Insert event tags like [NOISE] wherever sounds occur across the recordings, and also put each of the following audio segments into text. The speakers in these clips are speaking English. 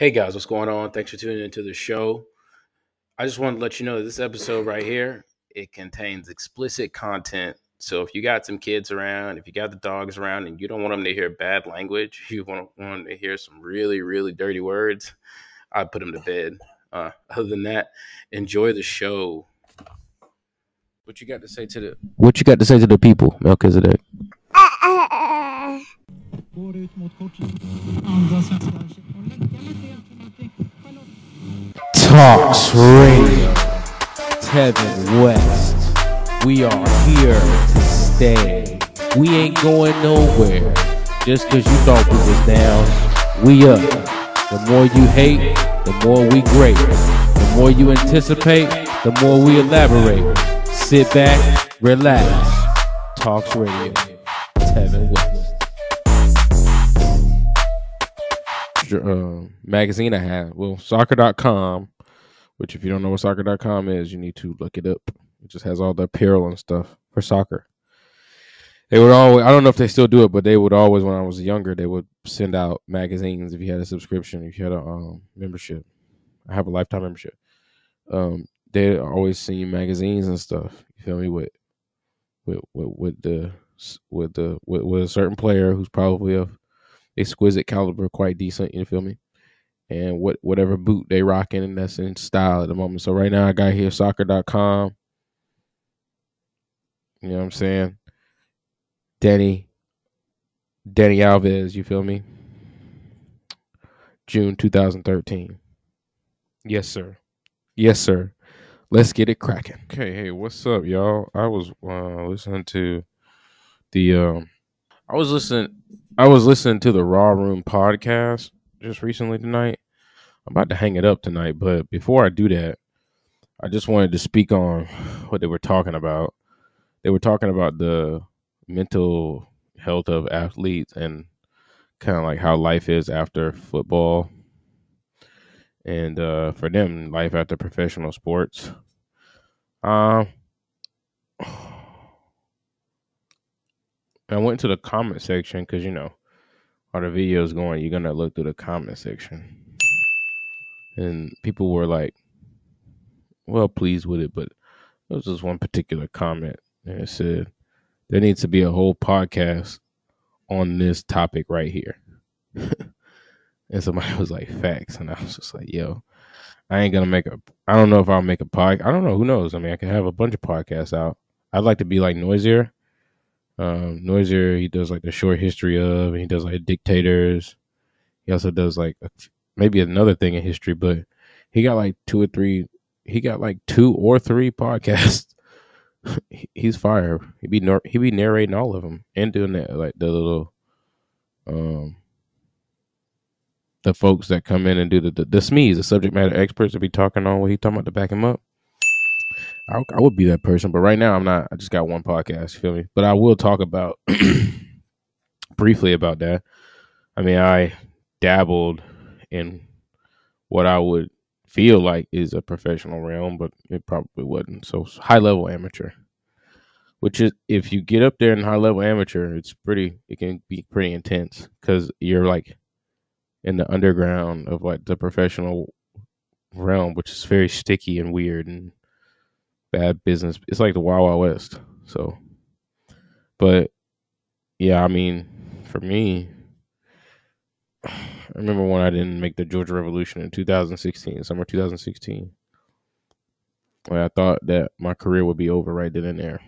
Hey guys, what's going on? Thanks for tuning into the show. I just wanted to let you know that this episode right here, it contains explicit content. So if you got some kids around, if you got the dogs around and you don't want them to hear bad language, [LAUGHS] you want, want them to hear some really, really dirty words, I put them to bed. Uh, [LAUGHS] other than that, enjoy the show. What you got to say to the What you got to say to the people, Melchizedek? [LAUGHS] Går ut mot Andas tOCS Radio. Tevin West. We are here to stay. We ain't going nowhere. Just cause you thought we was down, we up. The more you hate, the more we great. The more you anticipate, the more we elaborate. Sit back, relax. tOCS Radio. Tevin West. Uh, magazine I have. Well, soccer.com, which if you don't know what soccer.com is, you need to look it up. It just has all the apparel and stuff for soccer. They would always, I don't know if they still do it, but they would always, when I was younger, they would send out magazines if you had a subscription, if you had a um, membership. I have a lifetime membership. Um, they always send you magazines and stuff. You feel me? With with with, with the with the with, with a certain player who's probably a exquisite caliber, quite decent. You feel me? And what whatever boot they rocking, and that's in style at the moment. So right now, I got here soccer.com. You know what I'm saying? Dani, Dani Alves. You feel me? June 2013. Yes, sir. Yes, sir. Let's get it cracking. Okay, hey, what's up, y'all? I was uh, listening to the um, I was listening I was listening to the Raw Room podcast just recently tonight. I'm about to hang it up tonight, but before I do that, I just wanted to speak on what they were talking about. They were talking about the mental health of athletes and kind of like how life is after football and uh, for them life after professional sports um I went to the comment section because you know, all the videos going, you're gonna look through the comment section, and people were like, well pleased with it, but there was just one particular comment, and it said there needs to be a whole podcast on this topic right here. [LAUGHS] and somebody [LAUGHS] was like, facts, and I was just like, yo. I ain't gonna make a. I don't know if I'll make a pod. I don't know. Who knows? I mean, I can have a bunch of podcasts out. I'd like to be like Noiser um, Noiser, he does like the short history of, and he does like dictators. He also does like maybe another thing in history, but he got like two or three. He got like two or three [LAUGHS] podcasts. He's fire. He be he be narrating all of them and doing that like the little, um, the folks that come in and do the the, the SMEs, the subject matter experts, to be talking on what he talking about to back him up. I, I would be that person, but right now I'm not. I just got one podcast. You feel me? But I will talk about [CLEARS THROAT] briefly about that. I mean, I dabbled in what I would feel like is a professional realm, but it probably wasn't. So high level amateur, which is if you get up there in high level amateur, it's pretty. It can be pretty intense because you're like in the underground of like the professional realm, which is very sticky and weird and bad business. It's like the Wild Wild West. So, but yeah, I mean, for me, I remember when I didn't make the Georgia Revolution in 2016, summer 2016. When I thought that my career would be over right then and there,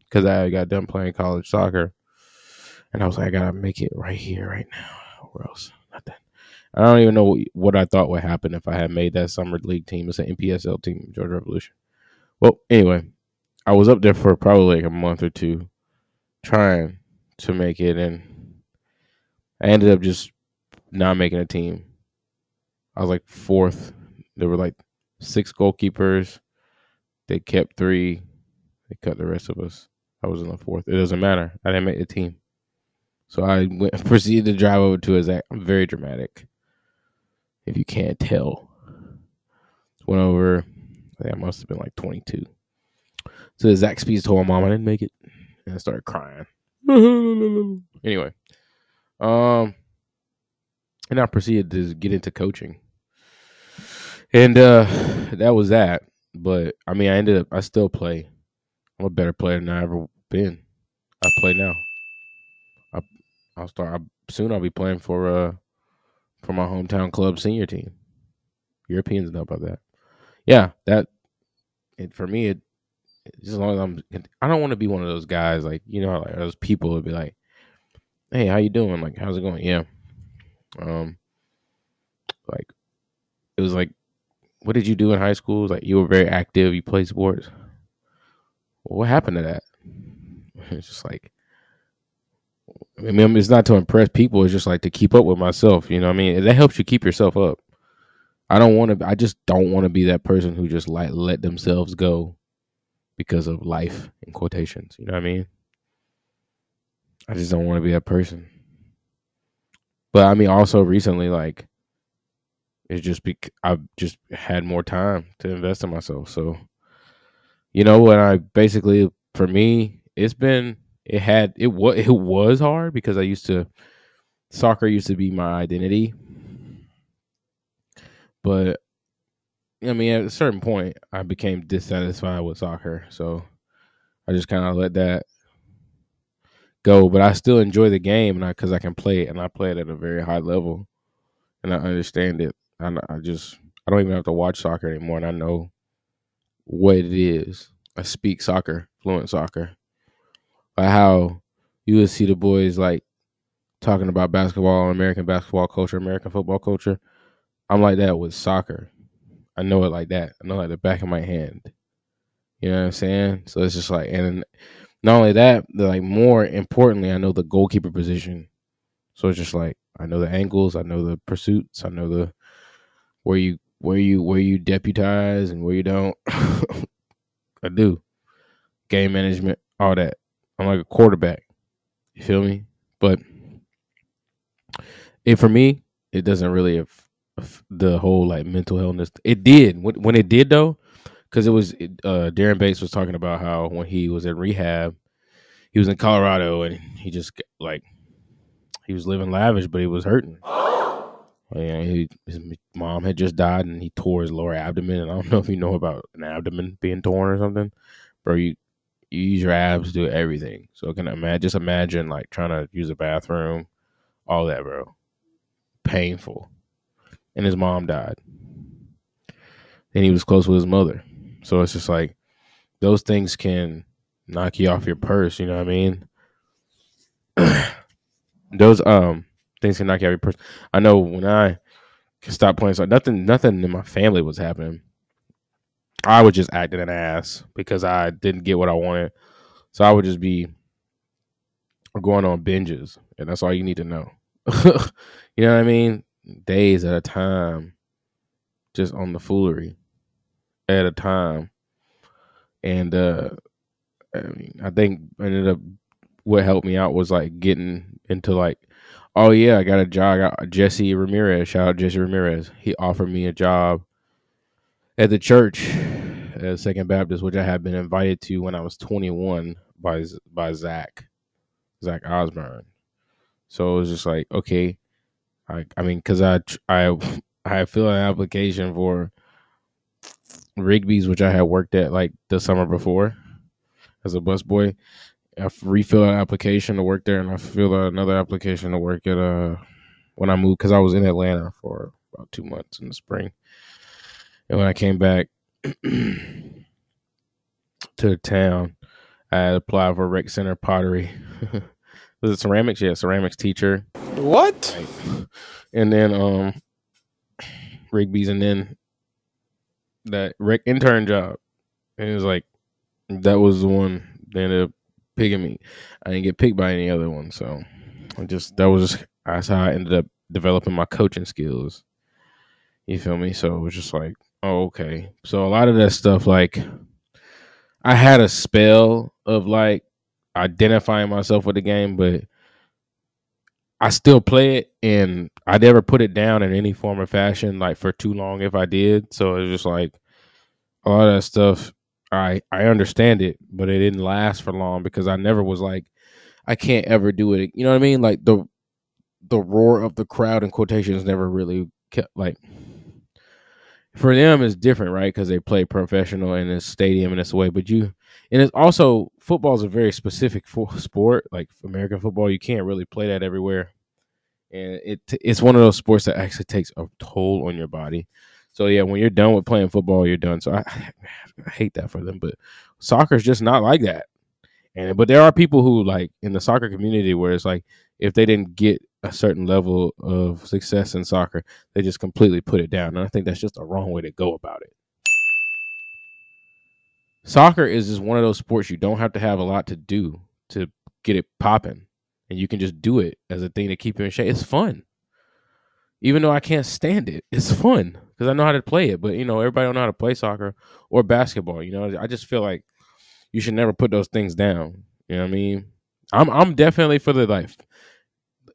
because I got done playing college soccer, and I was like, I gotta make it right here, right now. Where else? Nothing. I don't even know what I thought would happen if I had made that summer league team. It's an NPSL team, Georgia Revolution. Well, anyway, I was up there for probably like a month or two trying to make it, and I ended up just not making a team. I was like fourth. There were like six goalkeepers. They kept three. They cut the rest of us. I was in the fourth. It doesn't matter. I didn't make the team. So I went, [LAUGHS] proceeded to drive over to his. I'm very dramatic. If you can't tell, went over think I must have been like 22. So Zaxby's told my mom I didn't make it, and I started crying. [LAUGHS] anyway, um, and I proceeded to get into coaching. And uh that was that. But I mean I ended up I still play. I'm a better player than I ever been. I play now. I I'll start I, soon I'll be playing for uh for my hometown club senior team. Europeans know about that. Yeah, that it for me it as long as I'm I don't want to be one of those guys like you know like those people would be like, Hey, how you doing? Like, how's it going? Yeah. Um like it was like what did you do in high school? like you were very active, you played sports. Well, what happened to that? [LAUGHS] It's just like I mean, it's not to impress people. It's just like to keep up with myself. You know what I mean? That helps you keep yourself up. I don't want to. I just don't want to be that person who just like let themselves go because of life in quotations. You know what I mean? I just don't want to be that person. But I mean, also recently, like it's just be I've just had more time to invest in myself. So, you know, when I basically for me, it's been it had it was it was hard because I used to soccer used to be my identity. But I mean, at a certain point, I became dissatisfied with soccer, so I just kind of let that go. But I still enjoy the game, and I because I can play it, and I play it at a very high level, and I understand it. I, I just I don't even have to watch soccer anymore, and I know what it is. I speak soccer, fluent soccer. Like how you would see the boys like talking about basketball, American basketball culture, American football culture. I'm like that with soccer. I know it like that. I know like the back of my hand. You know what I'm saying? So it's just like, and not only that, like more importantly, I know the goalkeeper position. So it's just like I know the angles, I know the pursuits, I know the where you where you where you deputize and where you don't. [LAUGHS] I do. Game management, all that. I'm like a quarterback. You feel me? But it for me, it doesn't really the whole like mental illness. It did when, it did though, because it was uh, Darren Bates was talking about how when he was in rehab, he was in Colorado and he just like he was living lavish, but he was hurting. Yeah, he, his mom had just died and he tore his lower abdomen. And I don't [LAUGHS] know if you know about an abdomen being torn or something, bro. You you use your abs to do everything. So can imagine just imagine like trying to use a bathroom, all that, bro. Painful. And his mom died. And he was close with his mother. So it's just like those things can knock you off your purse, you know what I mean? [CLEARS THROAT] those um things can knock you off your purse. I know when I stopped playing so nothing nothing in my family was happening. I was just acting an ass because I didn't get what I wanted. So I would just be going on binges, and that's all you need to know. [LAUGHS] you know what I mean? Days at a time, just on the foolery at a time. And uh I mean, I think ended up what helped me out was like getting into like, oh yeah, I got a job. I got Jesse Ramirez. Shout out Jesse Ramirez. He offered me a job at the church at Second Baptist, which I had been invited to when I was 21 by by Zach, Zach Osborne. So it was just like, okay, I I mean, cause I I [SIGHS] I filled an application for Rigby's, which I had worked at like the summer before as a busboy. I refilled an application to work there, and I filled another application to work at uh when I moved because I was in Atlanta for about two months in the spring. And when I came back [CLEARS THROAT] to the town, I applied for rec center pottery. [LAUGHS] was it ceramics? Yeah, ceramics teacher. What? And then um Rigby's and then that rec intern job. And it was like that was the one they ended up picking me. I didn't get picked by any other one, so I just that was just that's how I ended up developing my coaching skills. You feel me? So it was just like Oh, okay. So a lot of that stuff, like, I had a spell of like identifying myself with the game, but I still play it and I never put it down in any form or fashion, like for too long if I did. So it's just like a lot of that stuff. I I understand it, but it didn't last for long because I never was like, I can't ever do it. You know what I mean? Like the the roar of the crowd in quotations never really kept like for them it's different, right? Because they play professional in a stadium in this way. But you, and it's also football is a very specific sport. Like American football, you can't really play that everywhere, and it it's one of those sports that actually takes a toll on your body. So yeah, when you're done with playing football, you're done. So I, I hate that for them. But soccer is just not like that. And but there are people who like in the soccer community where it's like if they didn't get a certain level of success in soccer, they just completely put it down. And I think that's just a wrong way to go about it. Soccer is just one of those sports you don't have to have a lot to do to get it popping. And you can just do it as a thing to keep you in shape. It's fun. Even though I can't stand it, it's fun because I know how to play it. But you know, everybody don't know how to play soccer or basketball. You know, I just feel like you should never put those things down. You know what I mean? I'm I'm definitely for the life.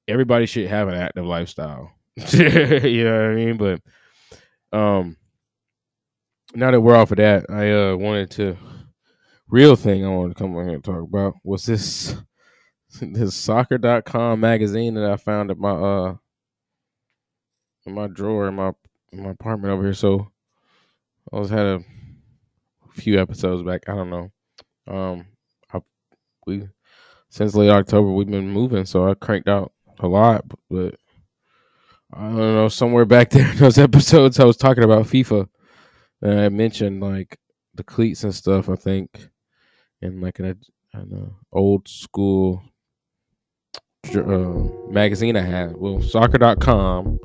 Everybody should have an active lifestyle. [LAUGHS] you know what I mean? But um now that we're off of that, I uh wanted to real thing I wanted to come on here and talk about was this [LAUGHS] this soccer.com magazine that I found at my uh in my drawer in my in my apartment over here. So I was had a few episodes back. I don't know. Um, I, we since late October we've been moving, so I cranked out a lot. But I don't know somewhere back [LAUGHS] there in those episodes I was talking about FIFA, and I mentioned like the cleats and stuff. I think, and like an, an old school uh, magazine I had. Well, soccer.com,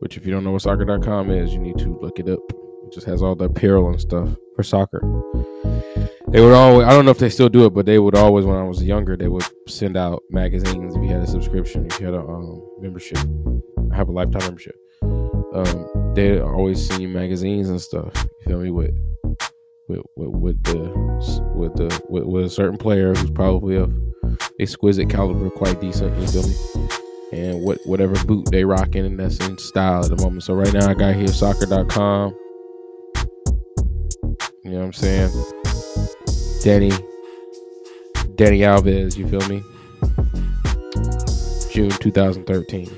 which if you don't know what soccer.com is, you need to look it up. It just has all the apparel and stuff for soccer. They would always, I don't know if they still do it, but they would always, when I was younger, they would send out magazines if you had a subscription, if you had a um, membership. I have a lifetime membership. Um, they always send you magazines and stuff. You feel me? With with with, with the with the with, with a certain player who's probably of exquisite caliber, quite decent. You feel me? And what whatever boot they rocking, and that's in style at the moment. So right now, I got here soccer.com. You know what I'm saying? Dani Dani Alves, you feel me? June 2013.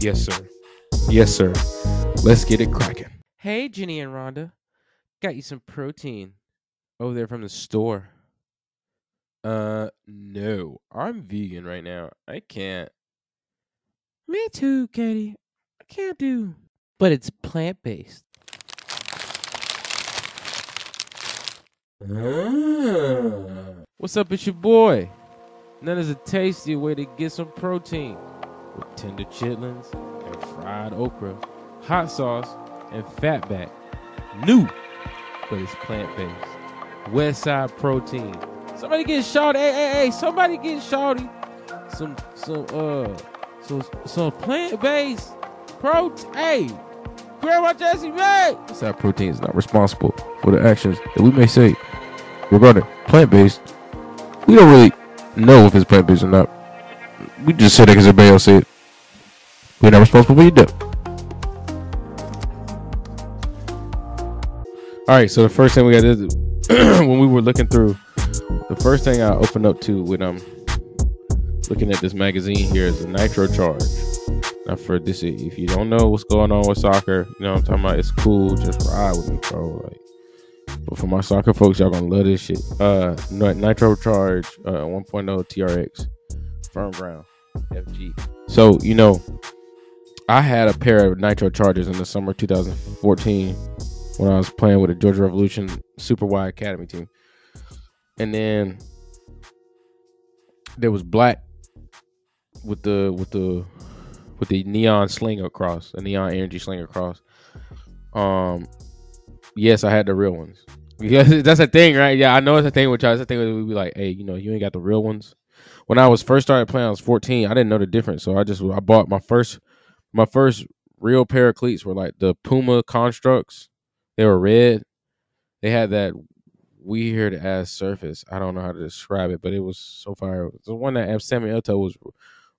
Yes, sir. Yes, sir. Let's get it cracking. Hey, Ginny and Rhonda. Got you some protein over there from the store. Uh, no. I'm vegan right now. I can't. Me too, Katie. I can't do. But it's plant based. Ah. What's up, it's your boy. None is a tasty way to get some protein with tender chitlins and fried okra, hot sauce, and fatback. New, but it's plant based. West Side Protein. Somebody get shawty. Hey, hey, hey, somebody get shawty. Some, some, uh, some, some plant based protein. Hey, Grandma Jessie May. West Side Protein is not responsible for the actions that we may say regarding plant based, we don't really know if it's plant based or not. We just said it because everybody else said. We're not responsible for you do. All right, so the first thing we got is [CLEARS THROAT] when we were looking through, the first thing I opened up to when I'm looking at this magazine here is the Nitro Charge. Now, for this, if you don't know what's going on with soccer, you know what I'm talking about. It's cool, just ride with me, bro. Like but for my soccer folks, y'all gonna love this shit. Uh, Nitro Charge uh, 1.0 TRX, firm ground, FG. So you know, I had a pair of Nitro Chargers in the summer 2014 when I was playing with the Georgia Revolution Super Y Academy team, and then there was black with the with the with the neon sling across, the neon energy sling across. Um, yes, I had the real ones. Because [LAUGHS] that's a thing, right? Yeah, I know it's a thing with y'all. It's a thing we be like, hey, you know, you ain't got the real ones. When I was first started playing, I was 14. I didn't know the difference, so I just I bought my first my first real pair of cleats were like the Puma constructs. They were red. They had that weird ass surface. I don't know how to describe it, but it was so far. The one that Sammy Eto'o was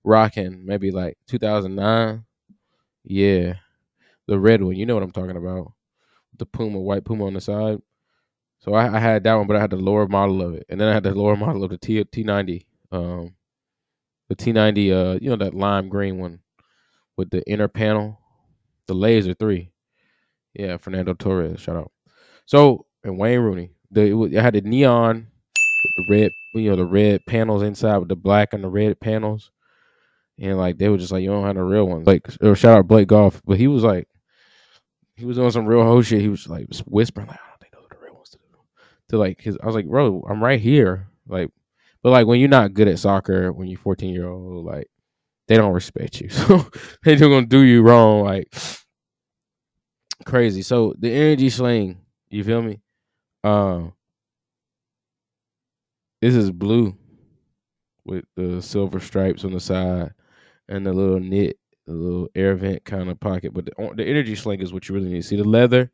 rocking, maybe like 2009. Yeah, the red one. You know what I'm talking about the Puma, white Puma on the side. So I, I, had that one, but I had the lower model of it, and then I had the lower model of the T T ninety, um, the T ninety, uh, you know that lime green one with the inner panel, the laser three. Yeah, Fernando Torres. Shout out. So and Wayne Rooney. The it, it had the neon with the red, you know, the red panels inside with the black and the red panels. And like they were just like, you don't have the real ones. Like shout out Blake Golf, but he was like, he was doing some real whole shit. He was like whispering like, I don't think those the real ones. To, do. to like his, I was like, bro, I'm right here. Like, but like when you're not good at soccer, when you're 14 year old, like they don't respect you, [LAUGHS] so they just gonna do you wrong. Like [SNIFFS] crazy. So the energy sling, you feel me? Um, this is blue with the silver stripes on the side and the little knit, the little air vent kind of pocket. But the, the energy sling is what you really need. See the leather?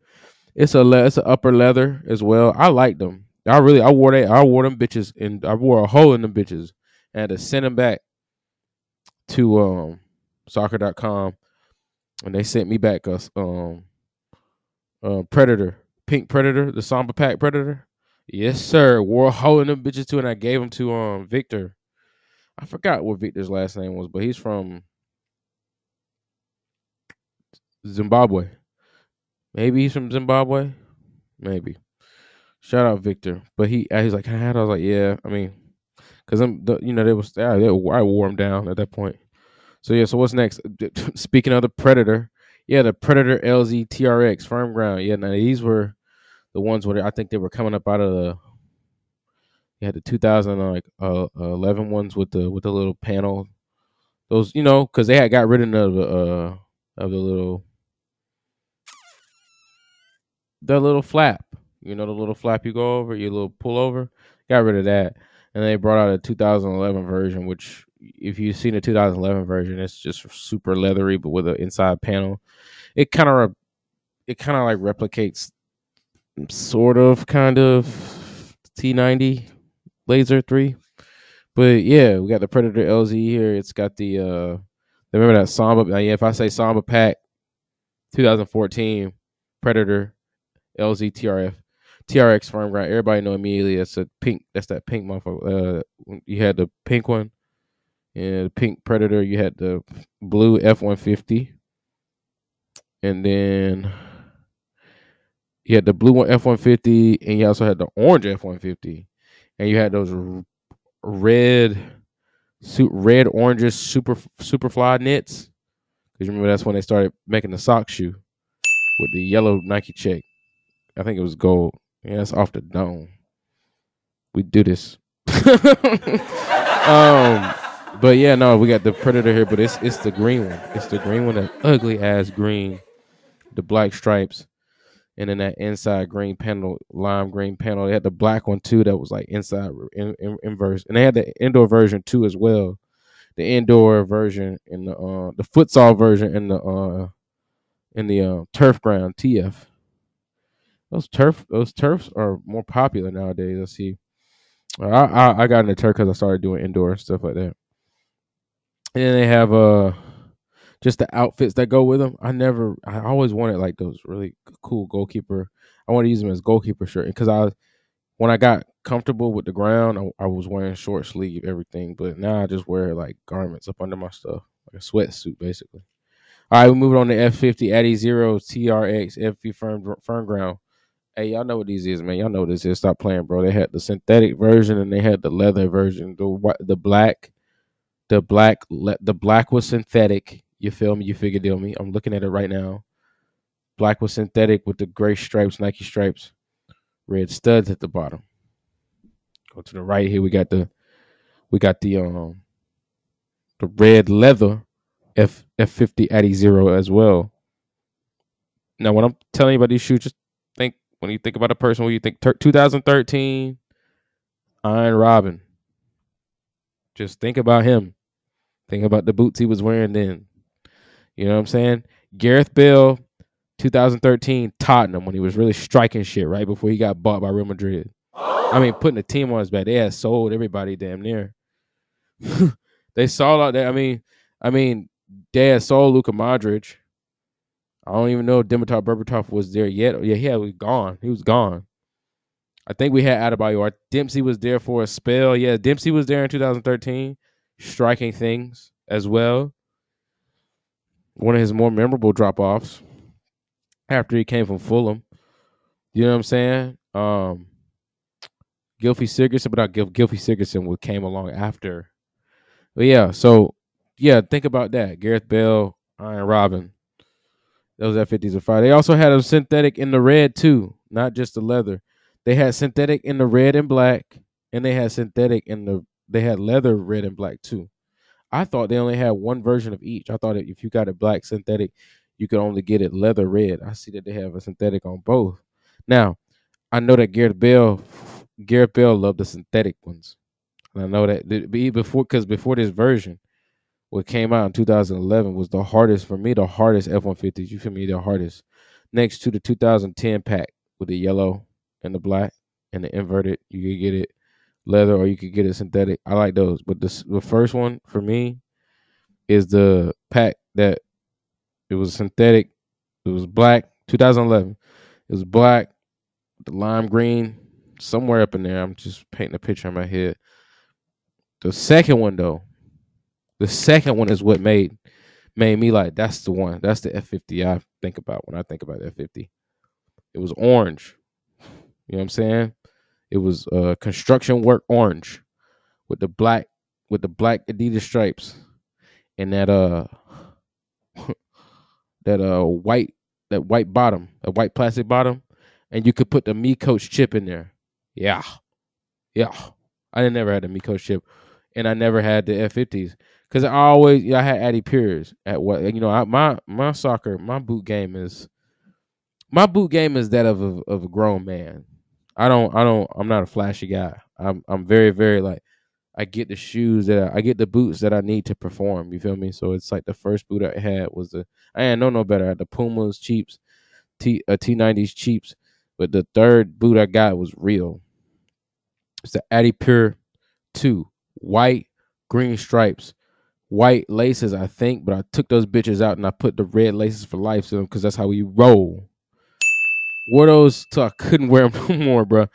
It's a le- it's an upper leather as well. I like them. I really I wore that I wore them bitches and I wore a hole in them bitches and had to send them back to um soccer.com and they sent me back a um uh, Predator, Pink Predator, the Samba Pack Predator. Yes, sir. Wore a hole in them bitches too, and I gave them to um Victor. I forgot what Victor's last name was, but he's from Zimbabwe. Maybe he's from Zimbabwe. Maybe. Shout out Victor. But he he's like, I had. I was like, yeah. I mean, because I'm the, you know they was yeah, they, I wore him down at that point. So yeah. So what's next? [LAUGHS] Speaking of the Predator, yeah, the Predator LZ TRX firm ground. Yeah, now these were the ones where I think they were coming up out of the. You had the 2000 like uh, 11 ones with the with the little panel. Those you know because they had got rid of the uh of the little the little flap. You know the little flap you go over, your little pullover. Got rid of that, and they brought out a 2011 version, which if you've seen the 2011 version, it's just super leathery, but with an inside panel. It kind of it kind of like replicates sort of kind of T90 Laser 3. But yeah, we got the Predator LZ here. It's got the uh remember that Samba Now, yeah, if I say Samba pack 2014 Predator LZ TRF TRX firm ground. Everybody know immediately that's a pink. That's that pink motherfucker. Uh, you had the pink one, and the pink Predator. You had the blue F one fifty, and then you had the blue one F one fifty, and you also had the orange F one fifty, and you had those r- red, red oranges super super fly knits. Because remember that's when they started making the sock shoe with the yellow Nike check. I think it was gold. Yeah, it's off the dome. We do this. [LAUGHS] um, but yeah, no, we got the predator here, but it's it's the green one. It's the green one, that ugly ass green, the black stripes, and then that inside green panel, lime green panel. They had the black one too, that was like inside in, in, inverse, and they had the indoor version too as well. The indoor version and the uh the futsal version and the uh in the uh, turf ground TF those turf those turfs are more popular nowadays. I see. I I, I got into turf because I started doing indoor stuff like that. And then they have uh just the outfits that go with them. I never, I always wanted like those really cool goalkeeper. I want to use them as goalkeeper shirt because I, when I got comfortable with the ground, I, I, was wearing short sleeve everything. But now I just wear like garments up under my stuff, like a sweatsuit basically. All right, we move on to F50 Addy Zero TRX FV Firm Firm Ground. Hey, y'all know what these is, man. Y'all know what this is. Stop playing, bro. They had the synthetic version and they had the leather version. The the black, the black, the black was synthetic. You feel me? You figure deal me. I'm looking at it right now. Black was synthetic with the gray stripes, Nike stripes, red studs at the bottom. Go to the right here. We got the, we got the um, the red leather F F50 Addy Zero as well. Now, when I'm telling you about these shoes, just when you think about a person, when you think ter- 2013, Arjen Robben. Just think about him. Think about the boots he was wearing then. You know what I'm saying? Gareth Bale, 2013 Tottenham when he was really striking shit right before he got bought by Real Madrid. I mean, putting the team on his back. They had sold everybody damn near. [LAUGHS] they sold out there. I mean, I mean, they had sold Luka Modric. I don't even know if Dimitar Berbatov was there yet. Yeah, he was gone. He was gone. I think we had Adebayor. Dempsey was there for a spell. Yeah, Dempsey was there in 2013, striking things as well. One of his more memorable drop offs. after he came from Fulham. You know what I'm saying? Um, Gylfi Sigurdsson, but not Gil- Gylfi Sigurdsson would came along after. But yeah, so yeah, think about that. Gareth Bale, Arjen Robben. Those F50s are fire. They also had a synthetic in the red too, not just the leather. They had synthetic in the red and black, and they had synthetic in the they had leather red and black too. I thought they only had one version of each. I thought if you got a black synthetic, you could only get it leather red. I see that they have a synthetic on both. Now, I know that Gareth Bale, Gareth Bale loved the synthetic ones, and I know that be- before because before this version, what came out in 2011 was the hardest for me, the hardest F150s. You feel me? The hardest, next to the 2010 pack with the yellow and the black and the inverted. You could get it leather or you could get it synthetic. I like those, but the the first one for me is the pack that it was synthetic. It was black. 2011. It was black, the lime green, somewhere up in there. I'm just painting a picture in my head. The second one though, the second one is what made made me like that's the one. That's the F50 I think about when I think about F50. It was orange. You know what I'm saying? It was uh construction work orange with the black with the black Adidas stripes and that uh [LAUGHS] that uh white that white bottom, a white plastic bottom, and you could put the miCoach chip in there. Yeah. Yeah. I never had the miCoach chip and I never had the F50s because I always I had Addy Piers at what you know I, my my soccer my boot game is my boot game is that of a, of a grown man. I don't I don't I'm not a flashy guy. I'm I'm very very like I get the shoes that I, I get the boots that I need to perform. You feel me? So it's like the first boot I had was the I know no better. I had the Pumas cheaps, T uh, T90s cheaps, but the third boot I got was real. It's the Addy Pure Two, white, green stripes, white laces, I think, but I took those bitches out and I put the red laces for life to them because that's how we roll. Wore those till I couldn't wear them [LAUGHS] no more, bro.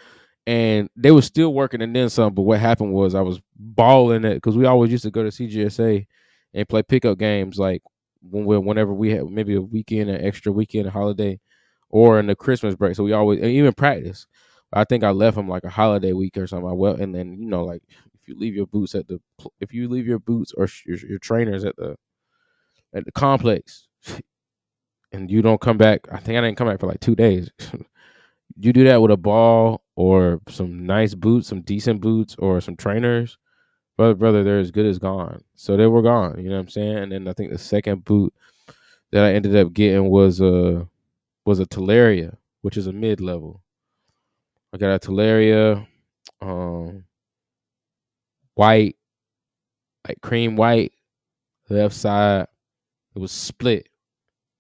And they were still working and then some. But what happened was I was balling it because we always used to go to CGSA and play pickup games like when we, whenever we had maybe a weekend, an extra weekend, a holiday, or in the Christmas break. So we always even practice. I think I left them like a holiday week or something. I well, and then you know, like if you leave your boots at the if you leave your boots or your, your trainers at the at the complex, [LAUGHS] and you don't come back. I think I didn't come back for like two days. [LAUGHS] you do that with a ball or some nice boots, some decent boots, or some trainers. Brother, brother, they're as good as gone. So they were gone. You know what I'm saying? And then I think the second boot that I ended up getting was a was a Talaria, which is a mid level. I got a Talaria, um, white, like cream white, left side. It was split,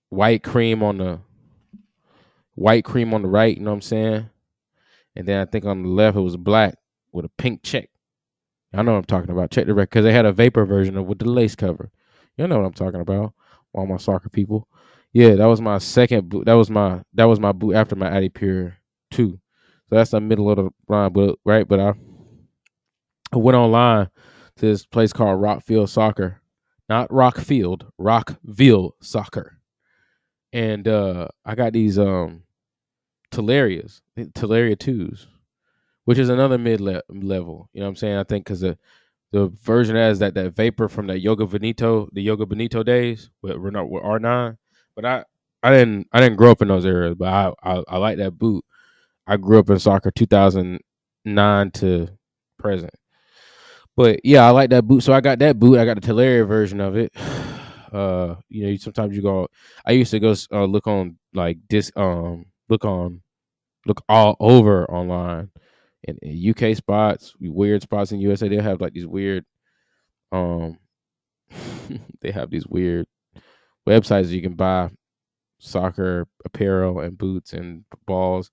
white cream on the white cream on the right. You know what I'm saying? And then I think on the left it was black with a pink check. I know what I'm talking about. Check the record because they had a vapor version of with the lace cover. You know what I'm talking about. All my soccer people. Yeah, that was my second boot. That was my that was my boot after my Addy Pure two. So that's the middle of the line, but right. But I, I went online to this place called Rockfield Soccer, not Rockfield, Rockville Soccer, and uh I got these um Talarias, Talaria twos, which is another mid level. You know what I'm saying? I think because the the version has that that vapor from that Joga Bonito, the Joga Bonito days with Renault with R9. But I I didn't I didn't grow up in those areas, but I I, I like that boot. I grew up in soccer 2009 to present. But yeah, I like that boot. So I got that boot. I got the Talaria version of it. [SIGHS] Uh, you know, sometimes you go. I used to go uh, look on like this. Um, look on, look all over online, in, in UK spots, weird spots in USA. They have like these weird. Um, [LAUGHS] they have these weird websites you can buy soccer apparel and boots and balls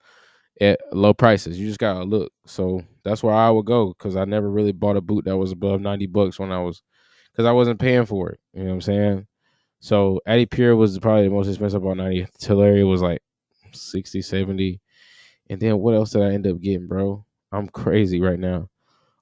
at low prices. You just gotta look. So that's where I would go because I never really bought a boot that was above ninety bucks when I was because I wasn't paying for it. You know what I'm saying? So Addy Pure was probably the most expensive about ninety. Talaria was like 60, 70. And then what else did I end up getting, bro? I'm crazy right now.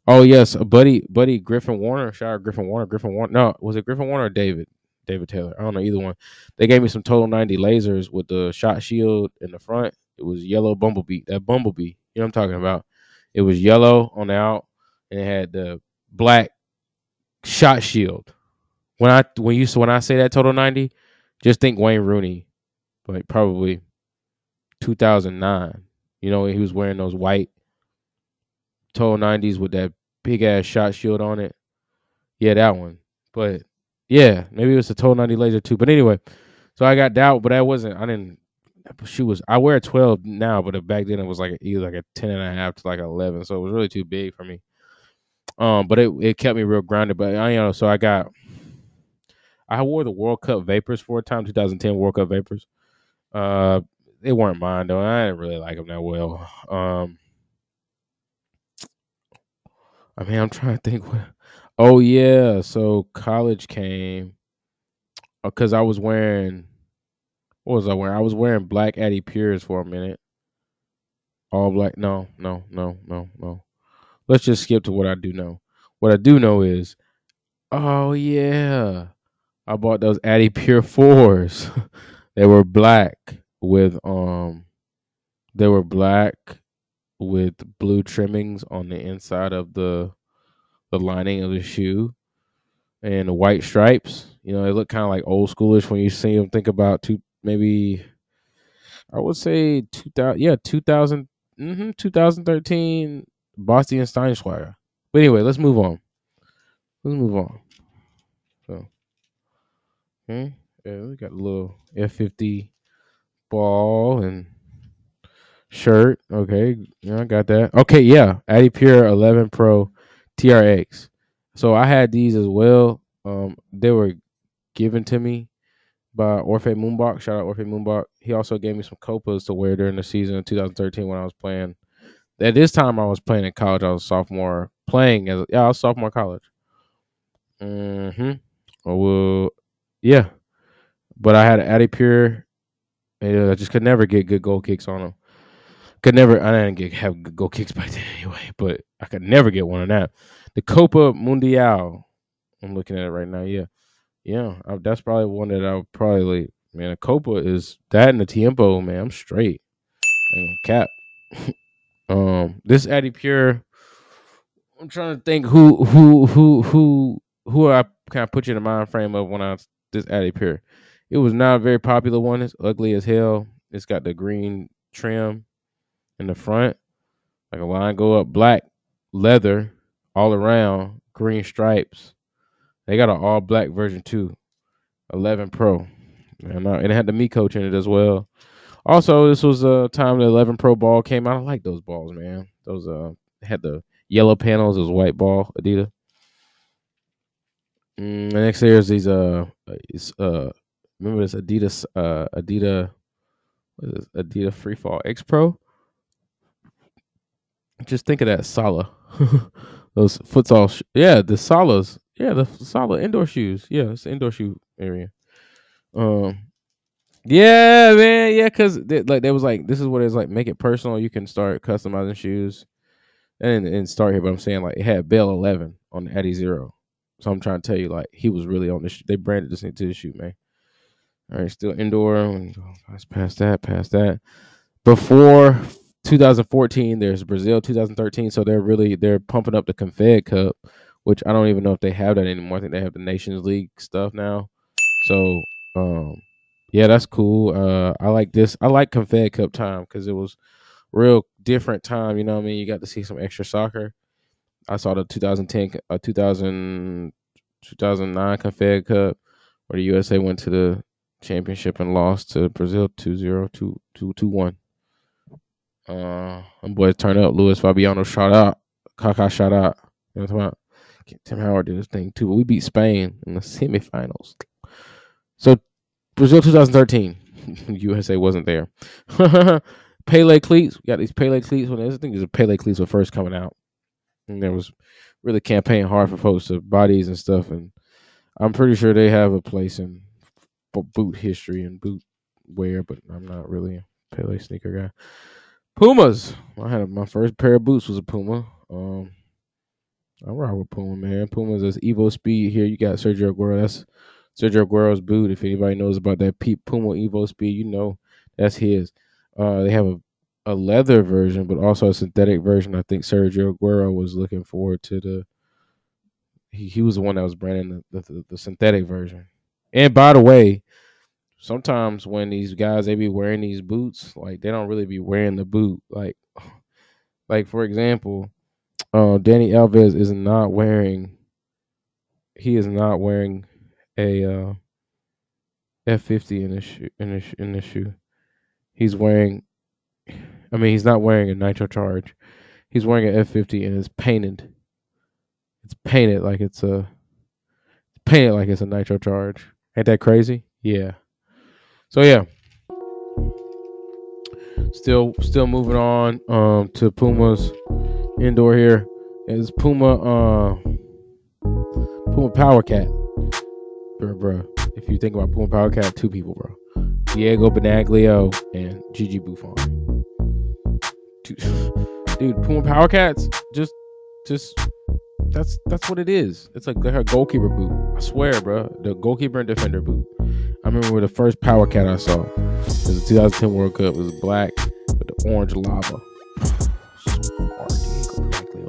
Oh yes, a buddy, buddy Griffin Warner. Shout out Griffin Warner. Griffin Warner. No, was it Griffin Warner or David? David Taylor. I don't know either one. They gave me some Total 90 lasers with the shot shield in the front. It was yellow Bumblebee. That Bumblebee, you know I'm talking about. It was yellow on the out, and it had the black shot shield. When I when you when I say that Total 90, just think Wayne Rooney, like probably 2009. You know, he was wearing those white Total 90s with that big ass shot shield on it. Yeah, that one. But yeah, maybe it was a Total 90 laser too. But anyway, so I got doubt, but that wasn't. I didn't. She was. I wear a 12 now, but back then it was like either like a 10 and a half to like 11, so it was really too big for me. Um, but it it kept me real grounded. But I you know, so I got. I wore the World Cup Vapors for a time, 2010 World Cup Vapors. Uh, they weren't mine though. I didn't really like them that well. Um, I mean, I'm trying to think. What, oh yeah, so college came because I was wearing. What was I wearing? I was wearing black Addy Pures for a minute. All black. No, no, no, no, no. Let's just skip to what I do know. What I do know is, oh yeah, I bought those Addy Pure fours. [LAUGHS] they were black with um, they were black with blue trimmings on the inside of the the lining of the shoe and the white stripes. You know, they look kind of like old schoolish when you see them. Think about two, maybe I would say two thousand. Yeah, two thousand. Mm-hmm, 2013 Bastian Schweinsteiger. But anyway, let's move on. Let's move on. So, okay, yeah, we got a little F50 ball and shirt. Okay, yeah, I got that. Okay, yeah, Addy Pure 11 Pro TRX. So I had these as well. Um, they were given to me by Orphe Moonbach. Shout out Orphe Moonbach. He also gave me some Copas to wear during the season of 2013 when I was playing. At this time, I was playing in college. I was sophomore playing as yeah, I was sophomore college. Hmm. Well, yeah. But I had Addy Pure. I just could never get good goal kicks on them. Could never. I didn't get have good goal kicks by [LAUGHS] then anyway. But I could never get one on that. The Copa Mundial. I'm looking at it right now. Yeah, yeah. That's probably one that I would probably. Man, a Copa is that and the Tiempo. Man, I'm straight. Cap. [LAUGHS] um, this Addy Pure. I'm trying to think who who who who who I kind of put you in the mind frame of when I this Addy Pure. It was not a very popular one. It's ugly as hell. It's got the green trim in the front, like a line go up, black leather all around, green stripes. They got an all black version too, 11 Pro. And it had the miCoach in it as well. Also, this was a time the 11 Pro ball came out. I like those balls, man. Those uh had the yellow panels, as white ball, Adidas. Mm, the next year is these uh, it's uh, remember this Adidas uh Adidas, what is this? Adidas Freefall X Pro. Just think of that Sala, [LAUGHS] those futsal. Sh- yeah, the Salas. Yeah, the solid indoor shoes. Yeah, it's indoor shoe area. Um, yeah, man, yeah, cause they, like there was like this is what it's like. Make it personal. You can start customizing shoes, and and start here. But I'm saying like it had Bale 11 on the zero So I'm trying to tell you like he was really on this. They branded this into the shoe, man. All right, still indoor. Let's pass that, past that. Before 2014, there's Brazil 2013. So they're really they're pumping up the Confed Cup, which I don't even know if they have that anymore. I think they have the Nations League stuff now. So um yeah, that's cool. Uh I like this. I like Confed Cup time because it was real different time. You know what I mean? You got to see some extra soccer. I saw the 2010, uh, 2000, 2009 Confed Cup where the USA went to the championship and lost to Brazil 2-0, 2 2 2 1. Uh, boys turn up. Luis Fabiano shout out. Kaká shout out. You know what I'm talking about? Tim Howard did his thing too. But we beat Spain in the semifinals. So Brazil 2013. USA [LAUGHS] wasn't there. [LAUGHS] Pele cleats. We got these Pele cleats. When I think these Pele cleats were first coming out. And there was really campaigning hard for folks to bodies and stuff. And I'm pretty sure they have a place in boot history and boot wear, but I'm not really a Pele sneaker guy. Pumas. I had my first pair of boots was a Puma. Um, I ride with Puma, man. Pumas is Evo Speed here. You got Sergio Aguero. That's Sergio Aguero's boot. If anybody knows about that Puma Evo Speed, you know that's his. Uh, they have a, a leather version, but also a synthetic version. I think Sergio Aguero was looking forward to the. He, he was the one that was branding the, the, the synthetic version. And by the way, sometimes when these guys they be wearing these boots, like they don't really be wearing the boot. Like, [SIGHS] like for example, uh, Dani Alves is not wearing. He is not wearing a uh, F fifty in shoe in the in the shoe. He's wearing. I mean, he's not wearing a nitro charge. He's wearing an F fifty and it's painted. It's painted like it's a. It's Painted like it's a nitro charge. Ain't that crazy? Yeah. So yeah. Still still moving on um to Puma's indoor here. Is Puma uh Puma Power Cat. Bro, bro. If you think about Puma Power Cat, two people, bro. Diego Benaglio and Gigi Buffon. Dude, [LAUGHS] dude Puma Power Cats just just that's that's what it is. It's like her goalkeeper boot. I swear, bro. The goalkeeper and defender boot. I remember the first Power Cat I saw. It was the 2010 World Cup. It was black with the orange lava. [SIGHS]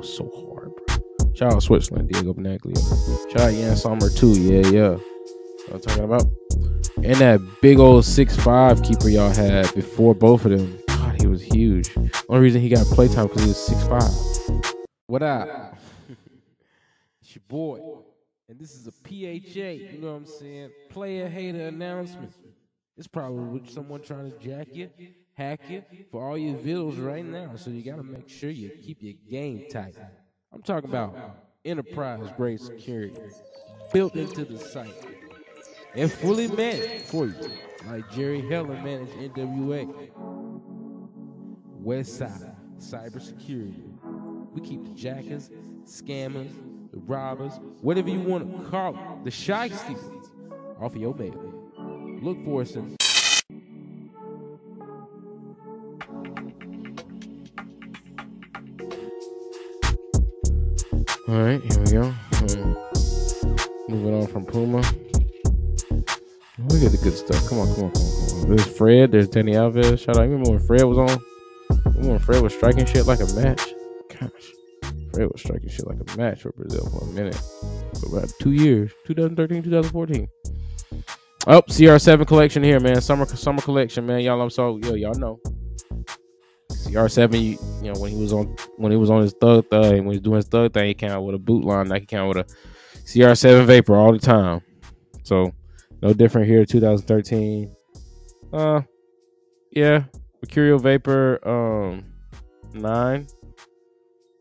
So hard, bro. Shout out Switzerland, Diego Benaglio. Shout out Yann Sommer too. Yeah, yeah. I'm talking about. And that big old six five keeper y'all had before both of them. God, he was huge. Only reason he got playtime because he was six five. What up? [LAUGHS] it's your boy. And this is a PHA, you know what I'm saying? Player hater announcement. It's probably someone trying to jack you, hack you for all your videos right now. So you gotta make sure you keep your game tight. I'm talking about enterprise grade security built into the site and fully managed for you, like Jerry Heller managed NWA. Westside Cybersecurity. We keep the jackers, scammers, the robbers, whatever you want to call it, the shysters off of your mail. Look for us in All right, here we go. Moving on from Puma. Look at the good stuff. Come on, come on, come on, come on. There's Fred. There's Dani Alves. Shout out. Remember when Fred was on? Remember when Fred was striking shit like a match? Gosh, Fred was striking shit like a match for Brazil for a minute. For about two years, 2013, 2014. Oh, CR7 collection here, man. Summer summer collection, man. Y'all, I'm so yo, y'all know. CR7, you, know, when he was on when he was on his thug thug, and when he was doing his thug thing, he came out with a boot line, like he came out with a CR7 Vapor all the time. So no different here, 2013. Uh, yeah, Mercurial Vapor, um, nine.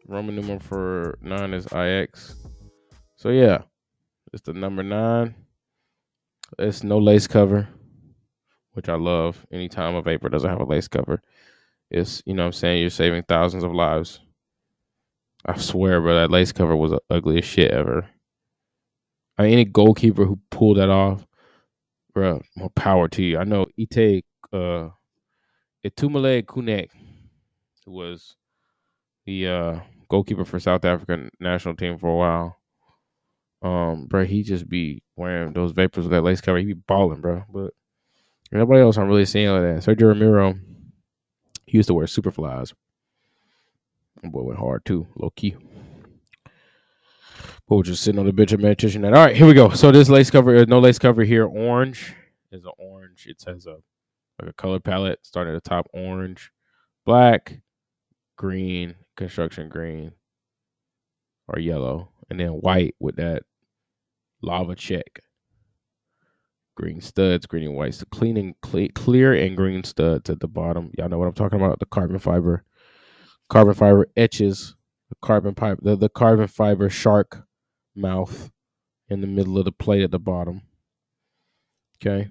Roman numeral for nine is IX. So yeah, it's the number nine. It's no lace cover, which I love. Anytime a vapor doesn't have a lace cover, it's you know I'm saying you're saving thousands of lives. I swear, bro, that lace cover was the ugliest shit ever. I mean, any goalkeeper who pulled that off, bro, more power to you. I know Ite uh Itumeleng Khune was the uh goalkeeper for South African national team for a while. Um, bro, he just be wearing those vapors with that lace cover. He be balling, bro. But nobody else I'm really seeing like that. Sergio Romero, he used to wear Superflies. That boy went hard too, low key. But we're just sitting on the bench of meditation. All right, here we go. So this lace cover, uh, no lace cover here. Orange is an orange. It has a like a color palette starting at the top. Orange, black, green, construction green, or yellow, and then white with that lava check. Green studs, green and white, so clean and cle- clear and green studs at the bottom. Y'all know what I'm talking about. The carbon fiber, carbon fiber etches the carbon pipe, the, the carbon fiber shark mouth in the middle of the plate at the bottom. Okay.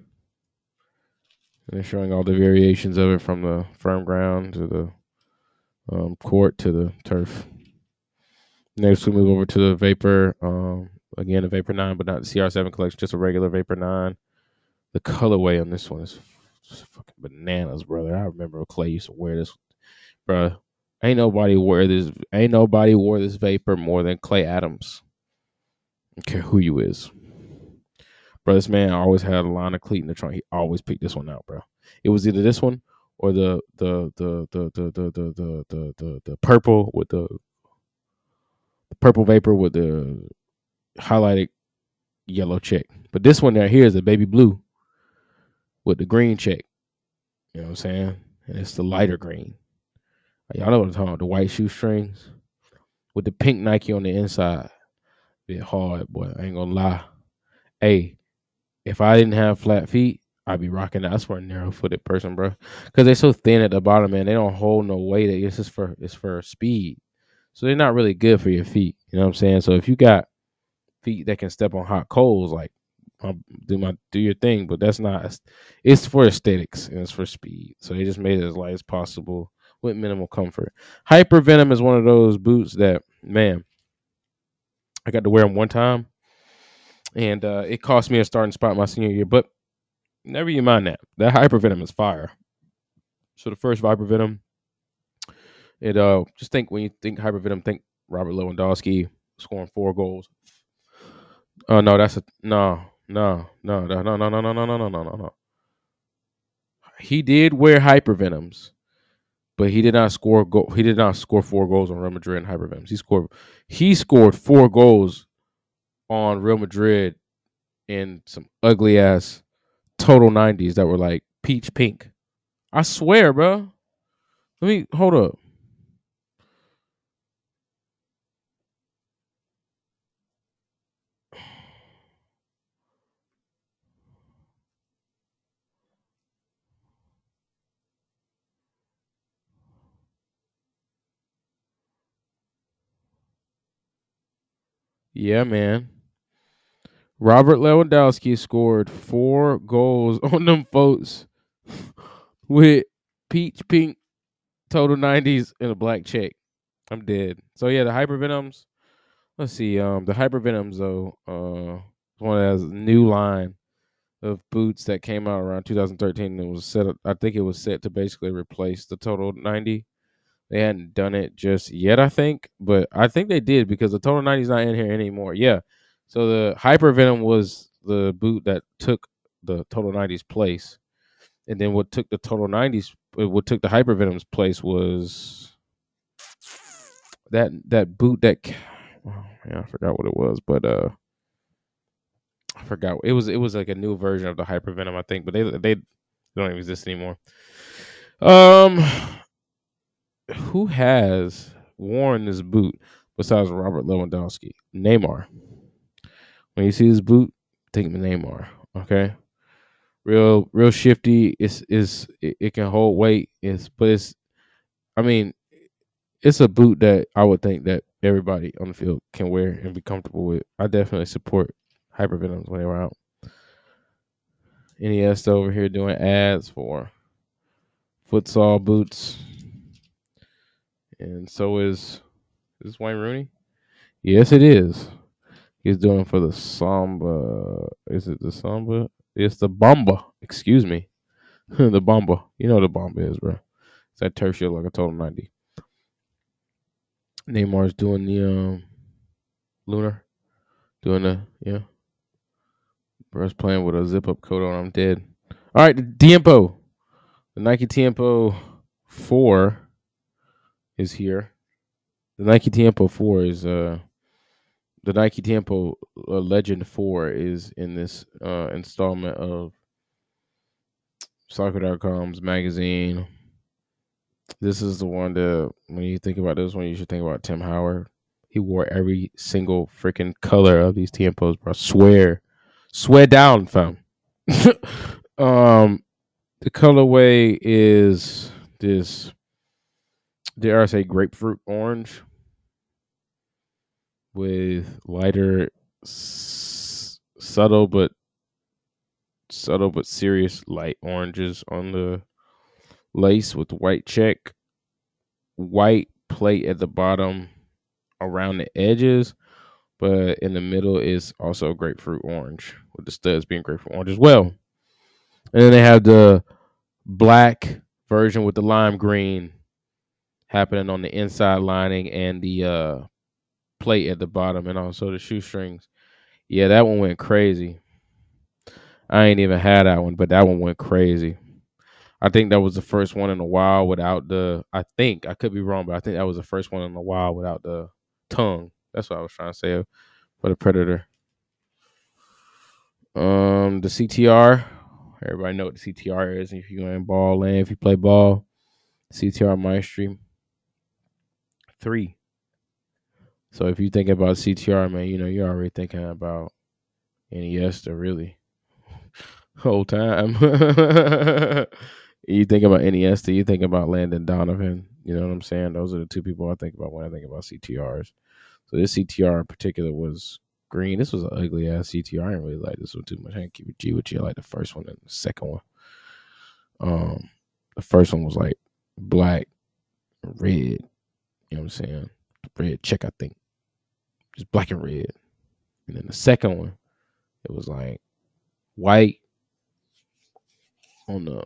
And they're showing all the variations of it from the firm ground to the um, court to the turf. Next, we move over to the Vapor. Um, again, a Vapor 9, but not the CR7 collection, just a regular Vapor 9. The colorway on this one is fucking bananas, brother. I remember Clay used to wear this, bro. Ain't nobody wear this. Ain't nobody wore this Vapor more than Clay Adams. I don't care who you is. Bro, this man always had a line of cleat in the trunk. He always picked this one out, bro. It was either this one or the the the the the the the the the, the, the purple with the, the purple vapor with the highlighted yellow check. But this one right here is a baby blue with the green check. You know what I'm saying? And it's the lighter green. Y'all know what I'm talking about. The white shoestrings with the pink Nike on the inside. Bit hard, boy. I ain't gonna lie. Hey, if I didn't have flat feet, I'd be rocking that. For a narrow footed person, bro. Because they're so thin at the bottom, man. They don't hold no weight. It's just for it's for speed. So they're not really good for your feet. You know what I'm saying? So if you got feet that can step on hot coals, like um, do my do your thing, but that's not. It's for aesthetics and it's for speed. So they just made it as light as possible with minimal comfort. Hyper Venom is one of those boots that man, I got to wear them one time, and uh, it cost me a starting spot my senior year. But never you mind that. That Hyper Venom is fire. So the first Hyper Venom, it uh just think when you think Hyper Venom, think Robert Lewandowski scoring four goals. Oh no, that's a no, no, no, no, no, no, no, no, no, no, no, no, no. He did wear Hyper Venoms but he did not score go- he did not score four goals on Real Madrid and Hypervenoms. He scored he scored four goals on Real Madrid in some ugly ass total 90s that were like peach pink. I swear, bro. Let me hold up. Yeah, man. Robert Lewandowski scored four goals [LAUGHS] on them folks with peach pink total 90s and a black check. I'm dead. So yeah, the hypervenoms. Let's see. Um, the hypervenoms though, uh, one of a new line of boots that came out around 2013. It was set. I think it was set to basically replace the total 90. They hadn't done it just yet, I think, but I think they did because the total 90's not in here anymore. Yeah. So the hypervenom was the boot that took the total 90's place. And then what took the total 90s uh, what took the hypervenom's place was that that boot that oh, yeah, I forgot what it was, but uh I forgot it was it was like a new version of the hypervenom, I think, but they they don't even exist anymore. Um who has worn this boot besides Robert Lewandowski? Neymar. When you see this boot, think of Neymar. Okay. Real, real shifty. It's is it, it, can hold weight. It's but it's, I mean, it's a boot that I would think that everybody on the field can wear and be comfortable with. I definitely support hypervenoms when they're out. NES over here doing ads for futsal boots and so is is Wayne Rooney. Yes, it is. He's doing for the Samba. Is it the Samba? It's the Bomba. Excuse me, [LAUGHS] the Bomba. You know the Bomba is, bro. It's that shit like a total ninety. Neymar's doing the um lunar, doing the yeah. Bro's playing with a zip up coat on. I'm dead. All right, the Tiempo, the Nike Tiempo four is here. The Nike Tiempo 4 is uh the Nike Tiempo uh, Legend 4 is in this uh installment of soccer.com's magazine. This is the one that when you think about this one, you should think about Tim Howard. He wore every single freaking color of these Tiempos, bro. Swear. Swear down, fam. [LAUGHS] um the colorway is this dare I say grapefruit orange with lighter s- subtle but subtle but serious light oranges on the lace with white check. White plate at the bottom around the edges but in the middle is also grapefruit orange with the studs being grapefruit orange as well. And then they have the black version with the lime green happening on the inside lining and the uh, plate at the bottom and also the shoestrings. Yeah, that one went crazy. I ain't even had that one, but that one went crazy. I think that was the first one in a while without the. I think I could be wrong, but I think that was the first one in a while without the tongue. That's what I was trying to say for the Predator. Um, the CTR. Everybody know what the CTR is. If you in ball if you play ball, CTR Maestri three. So if you think about CTR, man, you know you're already thinking about Iniesta, really, [LAUGHS] whole time. [LAUGHS] you think about Iniesta, you think about Landon Donovan. You know what I'm saying? Those are the two people I think about when I think about CTRs. So this CTR in particular was green. This was an ugly ass CTR. I didn't really like this one too much. I didn't keep it G with you. I like the first one and the second one. Um, the first one was like black, red. Know what I'm saying? Red check, I think. Just black and red. And then the second one, it was like white on the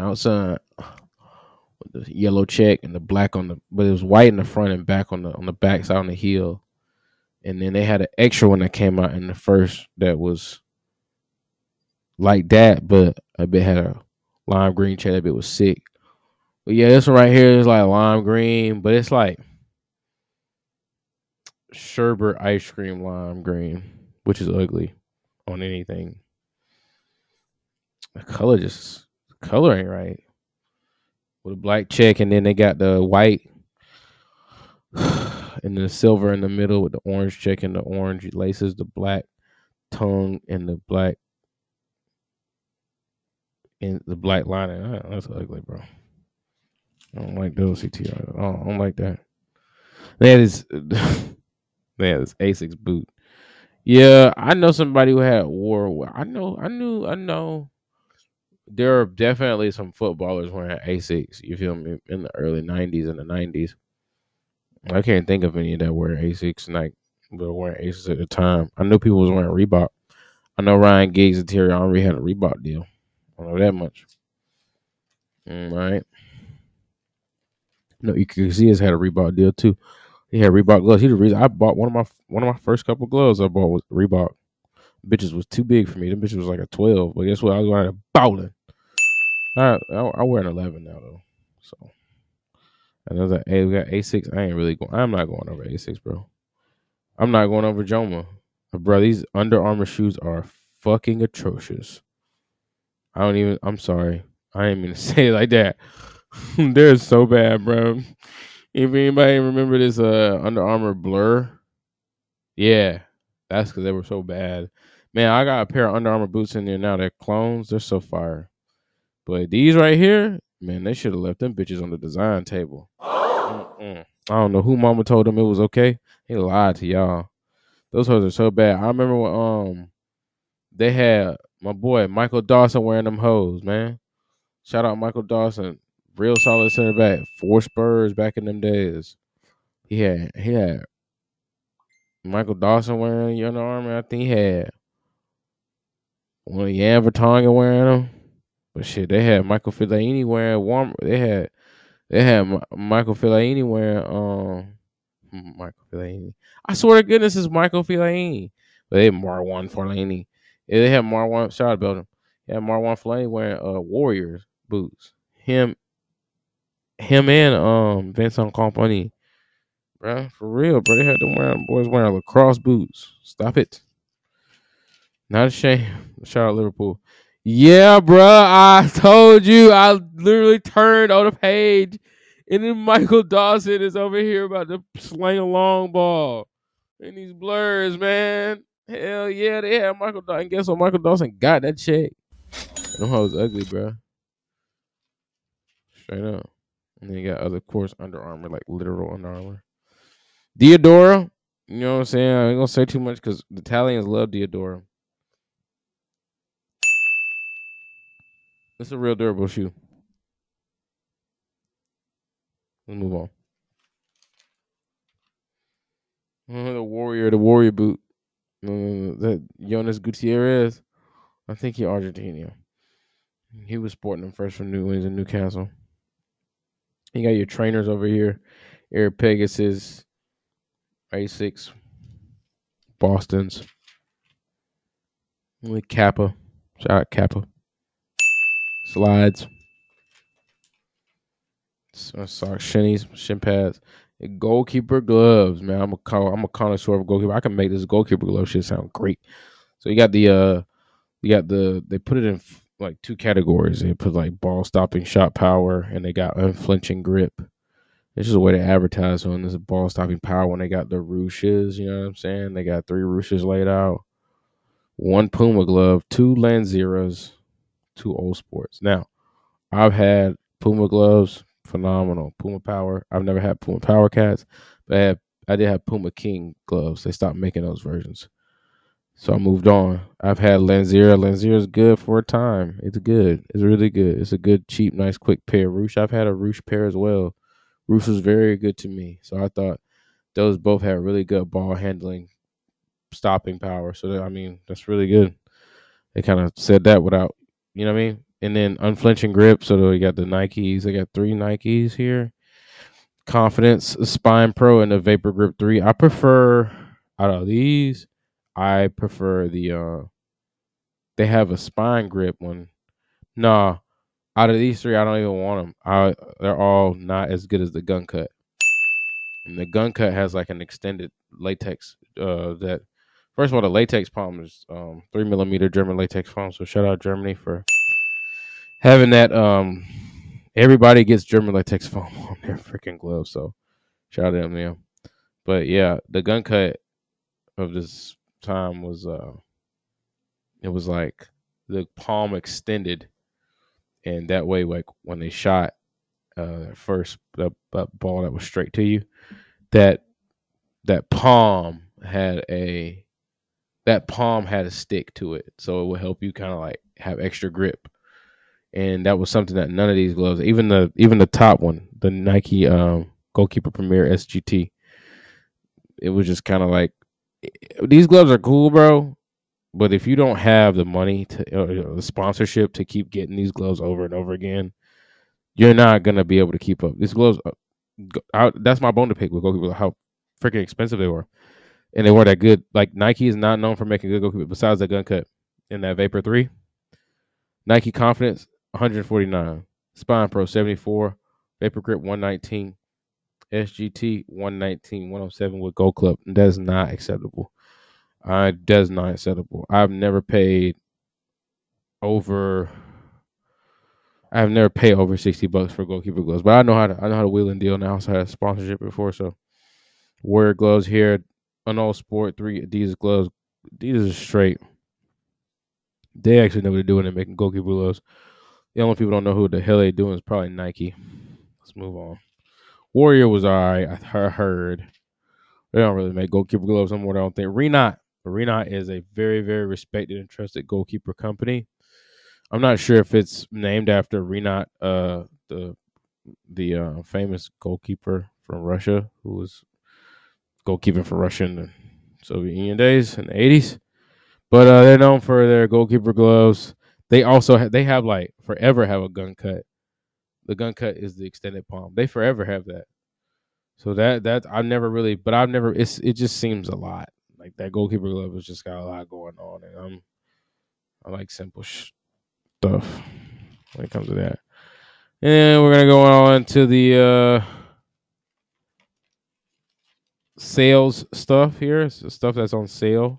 outside with the yellow check and the black on the but it was white in the front and back on the on the back side on the heel. And then they had an extra one that came out in the first that was like that, but a bit had a lime green check. That bit was sick. But yeah, this one right here is like lime green, but it's like sherbet ice cream lime green, which is ugly on anything. The color just color ain't right. With a black check, and then they got the white [SIGHS] and the silver in the middle with the orange check and the orange laces, the black tongue and the black and the black lining. That's ugly, bro. I don't like those CTR. I don't, I don't like that. That is man, this [LAUGHS] Asics boot. Yeah, I know somebody who had war. I know, I knew, I know. There are definitely some footballers wearing Asics. You feel me? In the early '90s and the '90s, I can't think of any that wear Asics like were wearing Asics at the time. I know people was wearing Reebok. I know Ryan Giggs and Thierry Henry had a Reebok deal. I don't know that much. Mm, all right. No, you can see has had a Reebok deal too. He had Reebok gloves. He the reason I bought one of my one of my first couple gloves I bought was Reebok. Bitches was too big for me. Them bitches was like a twelve. But guess what? I was going to bowling. I, I I wear an eleven now though. So like, hey, we got Asics. I ain't really going. I'm not going over Asics, bro. I'm not going over Joma. Bro, these Under Armour shoes are fucking atrocious. I don't even. I'm sorry. I ain't mean to [LAUGHS] say it like that. [LAUGHS] They're so bad, bro. If anybody remember this uh Under Armour Blur, yeah, that's because they were so bad. Man, I got a pair of Under Armour boots in there now. They're clones. They're so fire. But these right here, man, they should have left them bitches on the design table. Mm-mm. I don't know who mama told them it was okay. He lied to y'all. Those hoes are so bad. I remember when um they had my boy Michael Dawson wearing them hoes, man. Shout out Michael Dawson. Real solid center back. Four Spurs back in them days. He had he had Michael Dawson wearing Under Armour. I think he had one of Jan Vertonghen wearing them. But shit, they had Michael Fellaini wearing warm. They had they had Michael Fellaini wearing um Michael Fellaini. I swear to goodness, it's Michael Fellaini. But they had Marwan Fellaini. Yeah, they had Marwan. Shout out Belgium. Had Marwan Fellaini wearing uh Warriors boots. Him, him and um Vincent Kompany. Bro, for real, bro. They had them wearing boys wearing lacrosse boots. Stop it. Not a shame. Shout out Liverpool. Yeah, bro. I [LAUGHS] told you. I literally turned on the page, and then Michael Dawson is over here about to sling a long ball. And these blurs, man. Hell yeah, they had Michael Dawson. Guess what? Michael Dawson got that check. Them hoes ugly, bro. Straight up. And then you got other, course, Under Armour, like literal Under Armour. Diadora, you know what I'm saying? I ain't gonna say too much because the Italians love Diadora. It's a real durable shoe. Let's move on. Uh, the Warrior, the Warrior boot. Uh, that Jonas Gutierrez. I think he Argentina. He was sporting them first from New Orleans and Newcastle. You got your trainers over here. Air Pegasus, Asics, Boston's, Kappa, Shout out Kappa. Slides. So, sorry, shinnies, shin pads. Goalkeeper gloves, man. I'm a call. I'm a connoisseur of goalkeeper. I can make this goalkeeper glove shit sound great. So you got the uh, you got the they put it in like two categories. They put like ball stopping shot power, and they got unflinching grip. It's just a way to advertise on this ball stopping power when they got the ruches. You know what I'm saying? They got three ruches laid out, one Puma glove, two Lanzeras, two Uhlsports. Now, I've had Puma gloves, phenomenal. Puma Power. I've never had Puma Power Cats, but I, had, I did have Puma King gloves. They stopped making those versions. So I moved on. I've had Lanzera. Lanzera is good for a time. It's good. It's really good. It's a good, cheap, nice, quick pair. Reusch. I've had a Reusch pair as well. Reusch was very good to me. So I thought those both had really good ball handling, stopping power. So that, I mean, that's really good. They kind of said that without, you know what I mean? And then unflinching grip. So we got the Nikes. I got three Nikes here. Confidence, Spine Pro, and the Vapor Grip 3. I prefer out of these I prefer the uh they have a spine grip one. Nah, out of these three, I don't even want them. I they're all not as good as the Gunn cut. And the Gunn cut has like an extended latex uh that first of all the latex palm is um three millimeter German latex palm. So shout out Germany for having that um everybody gets German latex foam [LAUGHS] on their freaking gloves. So shout out to them, yeah. But yeah, the Gunn cut of this time was uh it was like the palm extended and that way like when they shot uh first that, that ball that was straight to you that that palm had a that palm had a stick to it so it would help you kind of like have extra grip. And that was something that none of these gloves even the even the top one the nike um goalkeeper premier sgt it was just kind of like these gloves are cool, bro. But if you don't have the money to the sponsorship to keep getting these gloves over and over again, you're not gonna be able to keep up. These gloves, uh, I, that's my bone to pick with goalkeepers. How freaking expensive they were, and they weren't that good. Like Nike is not known for making good goalkeepers. Besides that Gunn cut in that Vapor Three, Nike Confidence 149, Spine Pro 74, Vapor Grip 119, SGT 119, 107 with Gold Club. That is not acceptable. I does not acceptable. I've never paid over I've never paid over sixty bucks for goalkeeper gloves, but I know how to I know how to wheel and deal now. So I had sponsorship before, so Warrior gloves here, an Uhlsport three Adidas gloves. Adidas is straight. They actually know what they're doing and making goalkeeper gloves. The only people don't know who the hell they doing is probably Nike. Let's move on. Warrior was all right. I heard they don't really make goalkeeper gloves anymore. I don't think. Rinat, Rinat is a very, very respected and trusted goalkeeper company. I'm not sure if it's named after Rinat, uh, the the uh, famous goalkeeper from Russia who was goalkeeping for Russia in the Soviet Union days in the 80s. But uh, they're known for their goalkeeper gloves. They also ha- they have like forever have a Gunn cut the Gunn cut is the extended palm. They forever have that. So that that I never really, but I've never. It's it just seems a lot. Like that goalkeeper glove has just got a lot going on, and I'm I like simple stuff when it comes to that. And we're gonna go on to the uh sales stuff here. Stuff that's on sale.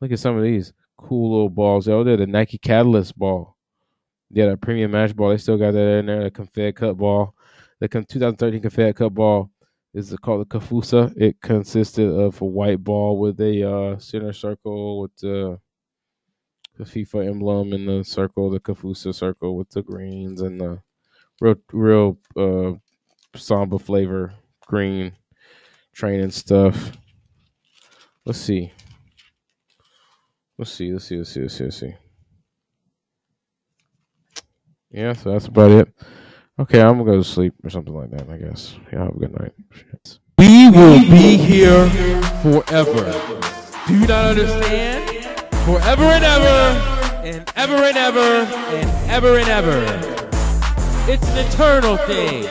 Look at some of these cool little balls. Oh, they're the Nike Catalyst ball. Yeah, that premium match ball. They still got that in there. The Confed Cup ball. The 2013 Confed Cup ball is called the Cafusa. It consisted of a white ball with a uh, center circle with the, the FIFA emblem in the circle, the Cafusa circle with the greens and the real, real uh, samba flavor green training stuff. Let's see. Let's see. Let's see. Let's see. Let's see. Let's see. Yeah, so that's about it. Okay, I'm gonna go to sleep or something like that. I guess. Yeah, have a good night. Shit. We will be here forever. Do you not understand? Forever and ever, and ever and ever, and ever and ever. It's an eternal thing.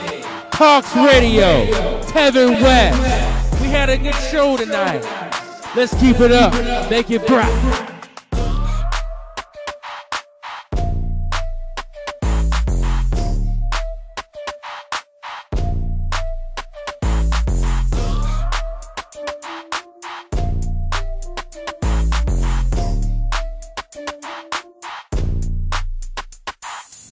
tOCS Radio, Tevin West. We had a good show tonight. Let's keep it up. Make it bright.